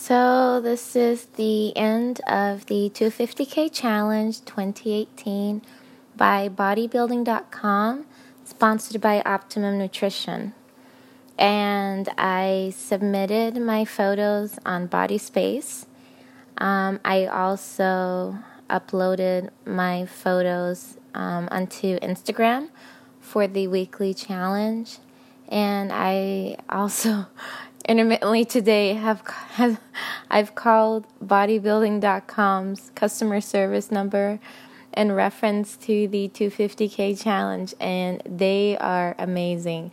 So, this is the end of the 250K Challenge 2018 by bodybuilding.com, sponsored by Optimum Nutrition. And I submitted my photos on BodySpace. Um, I also uploaded my photos um, onto Instagram for the weekly challenge. And I also intermittently today have, have I've called bodybuilding.com's customer service number in reference to the 250k challenge and they are amazing.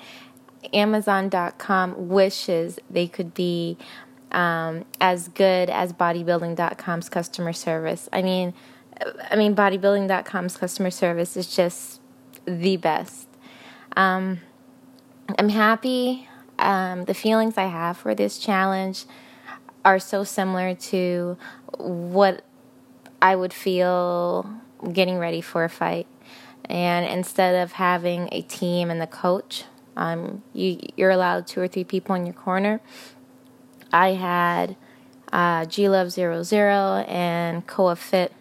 Amazon.com wishes they could be um, as good as bodybuilding.com's customer service. I mean, I mean bodybuilding.com's customer service is just the best. Um, I'm happy um, the feelings I have for this challenge are so similar to what I would feel getting ready for a fight. And instead of having a team and the coach, um, you, you're allowed two or three people in your corner. I had uh, G Love 00 and Koa Fit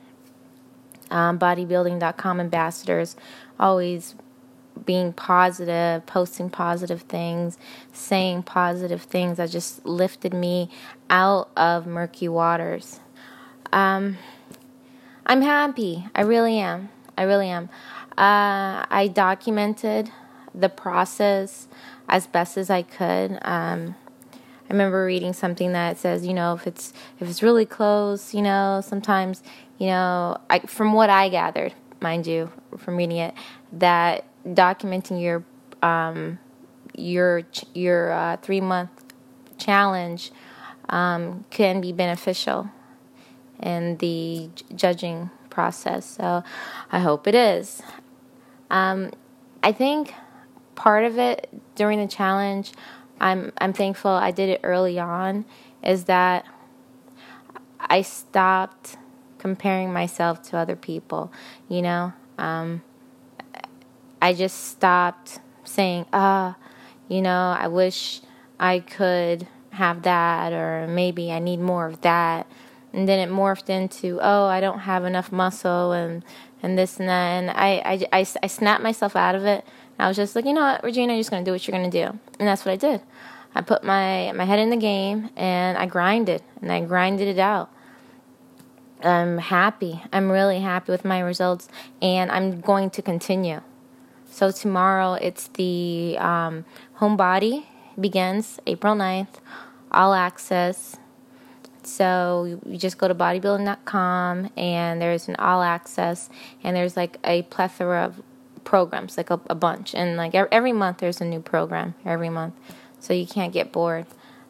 um, bodybuilding.com ambassadors always being positive, posting positive things, saying positive things that just lifted me out of murky waters. Um, I'm happy. I really am. I really am. Uh, I documented the process as best as I could. Um, I remember reading something that says, you know, if it's if it's really close, you know, sometimes, you know, I, from what I gathered, mind you, from reading it, that documenting your um, your your uh, three month challenge um, can be beneficial in the judging process. So I hope it is. Um, I think part of it during the challenge, I'm I'm thankful I did it early on, is that I stopped comparing myself to other people. You know. Um, I just stopped saying, ah, you know, I wish I could have that, or maybe I need more of that. And then it morphed into, oh, I don't have enough muscle and, and this and that. And I, I, I, I snapped myself out of it. I was just like, you know what, Regina, you're just going to do what you're going to do. And that's what I did. I put my, my head in the game and I grinded and I grinded it out. I'm happy. I'm really happy with my results and I'm going to continue. So tomorrow it's the um, homebody begins April 9th, all access. So you just go to bodybuilding.com and there's an all access and there's like a plethora of programs, like a, a bunch. And like every month there's a new program every month. So you can't get bored.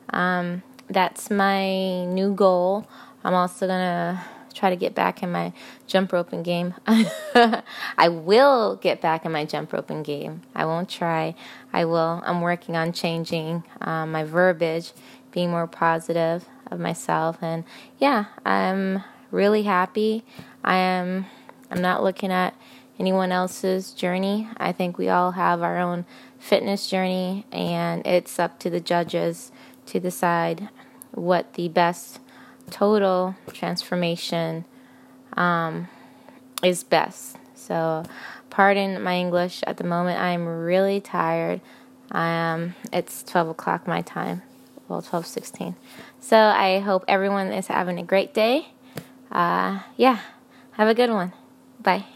Um, that's my new goal. I'm also gonna try to get back in my jump roping game. I will get back in my jump roping game. I won't try. I will. I'm working on changing um, my verbiage, being more positive of myself, and yeah, I'm really happy. I am. I'm not looking at anyone else's journey. I think we all have our own fitness journey, and it's up to the judges to decide what the best total transformation um, is best. So, pardon my English at the moment. I'm really tired. Um, it's 12 o'clock my time. Well, 12:16. So I hope everyone is having a great day. Uh, yeah, have a good one. Bye.